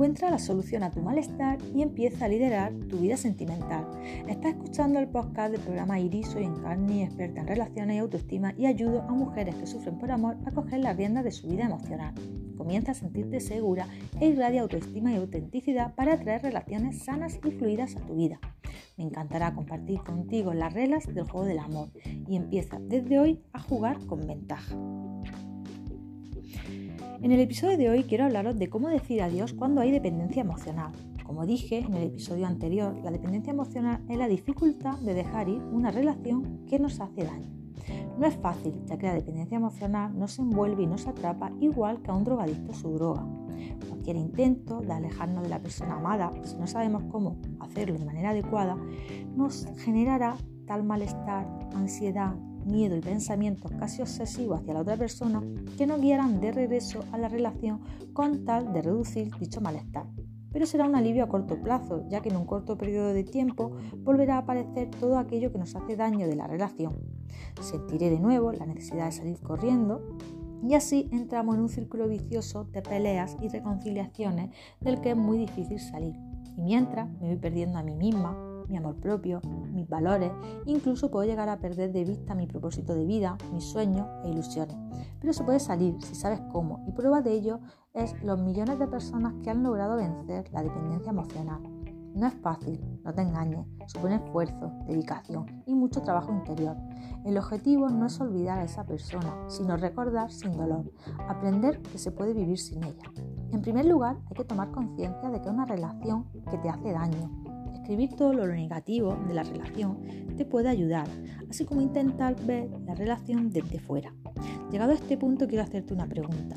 Encuentra la solución a tu malestar y empieza a liderar tu vida sentimental. Estás escuchando el podcast del programa Iris, soy Encarni, experta en relaciones y autoestima y ayudo a mujeres que sufren por amor a coger las riendas de su vida emocional. Comienza a sentirte segura e irradia autoestima y autenticidad para atraer relaciones sanas y fluidas a tu vida. Me encantará compartir contigo las reglas del juego del amor y empieza desde hoy a jugar con ventaja. En el episodio de hoy quiero hablaros de cómo decir adiós cuando hay dependencia emocional. Como dije en el episodio anterior, la dependencia emocional es la dificultad de dejar ir una relación que nos hace daño. No es fácil, ya que la dependencia emocional no se envuelve y nos atrapa igual que a un drogadicto su droga. Cualquier intento de alejarnos de la persona amada, si no sabemos cómo hacerlo de manera adecuada, nos generará tal malestar, ansiedad, miedo y pensamientos casi obsesivos hacia la otra persona que nos guiarán de regreso a la relación con tal de reducir dicho malestar. Pero será un alivio a corto plazo, ya que en un corto periodo de tiempo volverá a aparecer todo aquello que nos hace daño de la relación. Sentiré de nuevo la necesidad de salir corriendo y así entramos en un círculo vicioso de peleas y reconciliaciones del que es muy difícil salir. Y mientras me voy perdiendo a mí misma, mi amor propio, mis valores, incluso puedo llegar a perder de vista mi propósito de vida, mis sueños e ilusiones. Pero se puede salir si sabes cómo y prueba de ello es los millones de personas que han logrado vencer la dependencia emocional. No es fácil, no te engañes, supone esfuerzo, dedicación y mucho trabajo interior. El objetivo no es olvidar a esa persona, sino recordar sin dolor, aprender que se puede vivir sin ella. En primer lugar, hay que tomar conciencia de que es una relación que te hace daño, escribir todo lo negativo de la relación te puede ayudar, así como intentar ver la relación desde fuera. Llegado a este punto quiero hacerte una pregunta.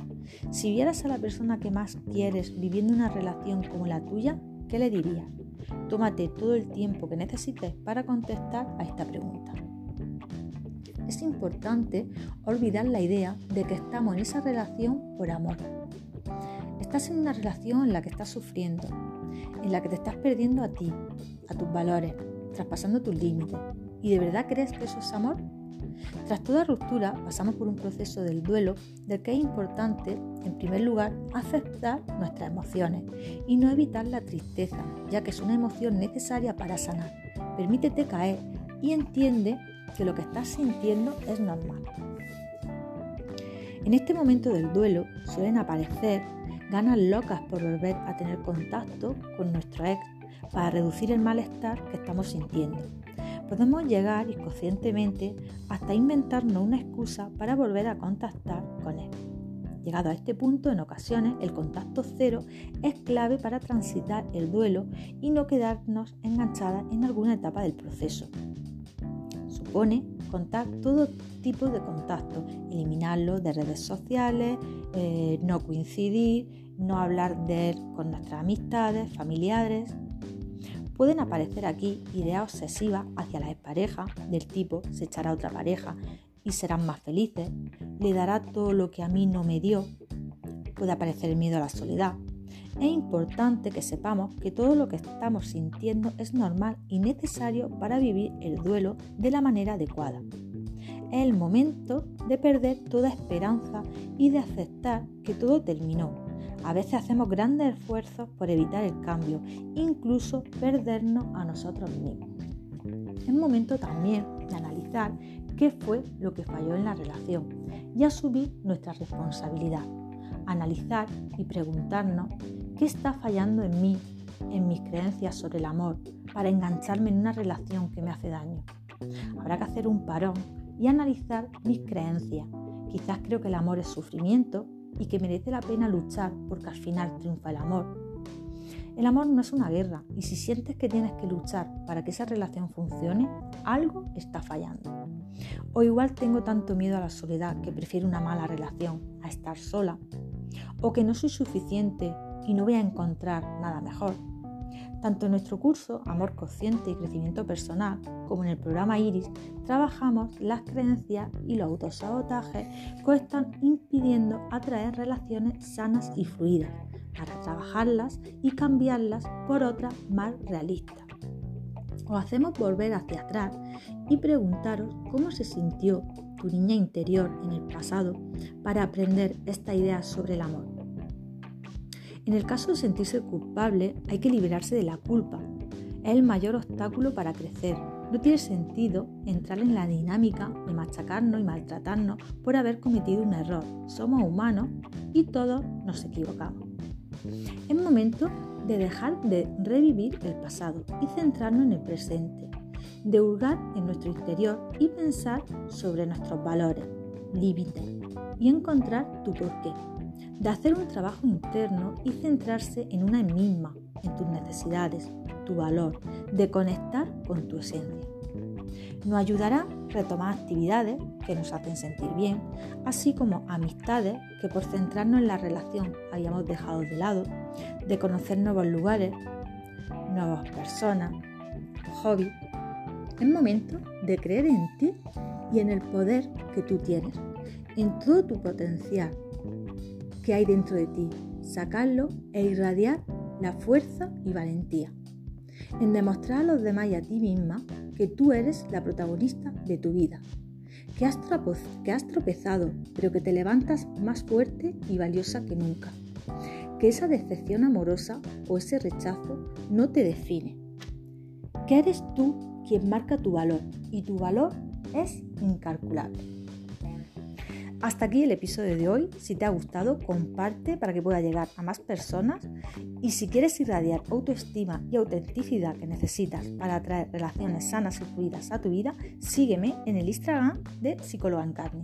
Si vieras a la persona que más quieres viviendo una relación como la tuya, ¿qué le dirías? Tómate todo el tiempo que necesites para contestar a esta pregunta. Es importante olvidar la idea de que estamos en esa relación por amor. Estás en una relación en la que estás sufriendo, en la que te estás perdiendo a ti, a tus valores, traspasando tus límites. ¿Y de verdad crees que eso es amor? Tras toda ruptura pasamos por un proceso del duelo del que es importante, en primer lugar, aceptar nuestras emociones y no evitar la tristeza, ya que es una emoción necesaria para sanar. Permítete caer y entiende que lo que estás sintiendo es normal. En este momento del duelo suelen aparecer ganas locas por volver a tener contacto con nuestro ex para reducir el malestar que estamos sintiendo. Podemos llegar inconscientemente hasta inventarnos una excusa para volver a contactar con él. Llegado a este punto, en ocasiones el contacto cero es clave para transitar el duelo y no quedarnos enganchadas en alguna etapa del proceso. Supone contar todo tipo de contacto, eliminarlo de redes sociales, eh, no coincidir, no hablar de él con nuestras amistades, familiares. Pueden aparecer aquí ideas obsesivas hacia la pareja del tipo se echará otra pareja y serán más felices, le dará todo lo que a mí no me dio. Puede aparecer el miedo a la soledad. Es importante que sepamos que todo lo que estamos sintiendo es normal y necesario para vivir el duelo de la manera adecuada. Es el momento de perder toda esperanza y de aceptar que todo terminó a veces hacemos grandes esfuerzos por evitar el cambio, incluso perdernos a nosotros mismos. Es momento también de analizar qué fue lo que falló en la relación y asumir nuestra responsabilidad. Analizar y preguntarnos qué está fallando en mí, en mis creencias sobre el amor, para engancharme en una relación que me hace daño. Habrá que hacer un parón y analizar mis creencias. Quizás creo que el amor es sufrimiento y que merece la pena luchar porque al final triunfa el amor. El amor no es una guerra y si sientes que tienes que luchar para que esa relación funcione, algo está fallando. O igual tengo tanto miedo a la soledad que prefiero una mala relación a estar sola. O que no soy suficiente y no voy a encontrar nada mejor. Tanto en nuestro curso Amor Consciente y Crecimiento Personal como en el programa Iris trabajamos las creencias y los autosabotajes que están impidiendo atraer relaciones sanas y fluidas para trabajarlas y cambiarlas por otras más realistas. Os hacemos volver hacia atrás y preguntaros cómo se sintió tu niña interior en el pasado para aprender esta idea sobre el amor En el caso de sentirse culpable, hay que liberarse de la culpa. Es el mayor obstáculo para crecer. No tiene sentido entrar en la dinámica de machacarnos y maltratarnos por haber cometido un error. Somos humanos y todos nos equivocamos. Es momento de dejar de revivir el pasado y centrarnos en el presente, de hurgar en nuestro interior y pensar sobre nuestros valores, límites y encontrar tu porqué, de hacer un trabajo interno y centrarse en una misma, en tus necesidades, tu valor, de conectar con tu esencia. Nos ayudará a retomar actividades que nos hacen sentir bien, así como amistades que por centrarnos en la relación habíamos dejado de lado, de conocer nuevos lugares, nuevas personas, hobbies. Es momento de creer en ti y en el poder que tú tienes, en todo tu potencial que hay dentro de ti, sacarlo e irradiar la fuerza y valentía, en demostrar a los demás y a ti misma que tú eres la protagonista de tu vida, que has, que has tropezado, pero que te levantas más fuerte y valiosa que nunca, que esa decepción amorosa o ese rechazo no te define, que eres tú quien marca tu valor y tu valor es incalculable. Hasta aquí el episodio de hoy. Si te ha gustado, comparte para que pueda llegar a más personas. Y si quieres irradiar autoestima y autenticidad que necesitas para atraer relaciones sanas y fluidas a tu vida, sígueme en el Instagram de Psicóloga en Carne.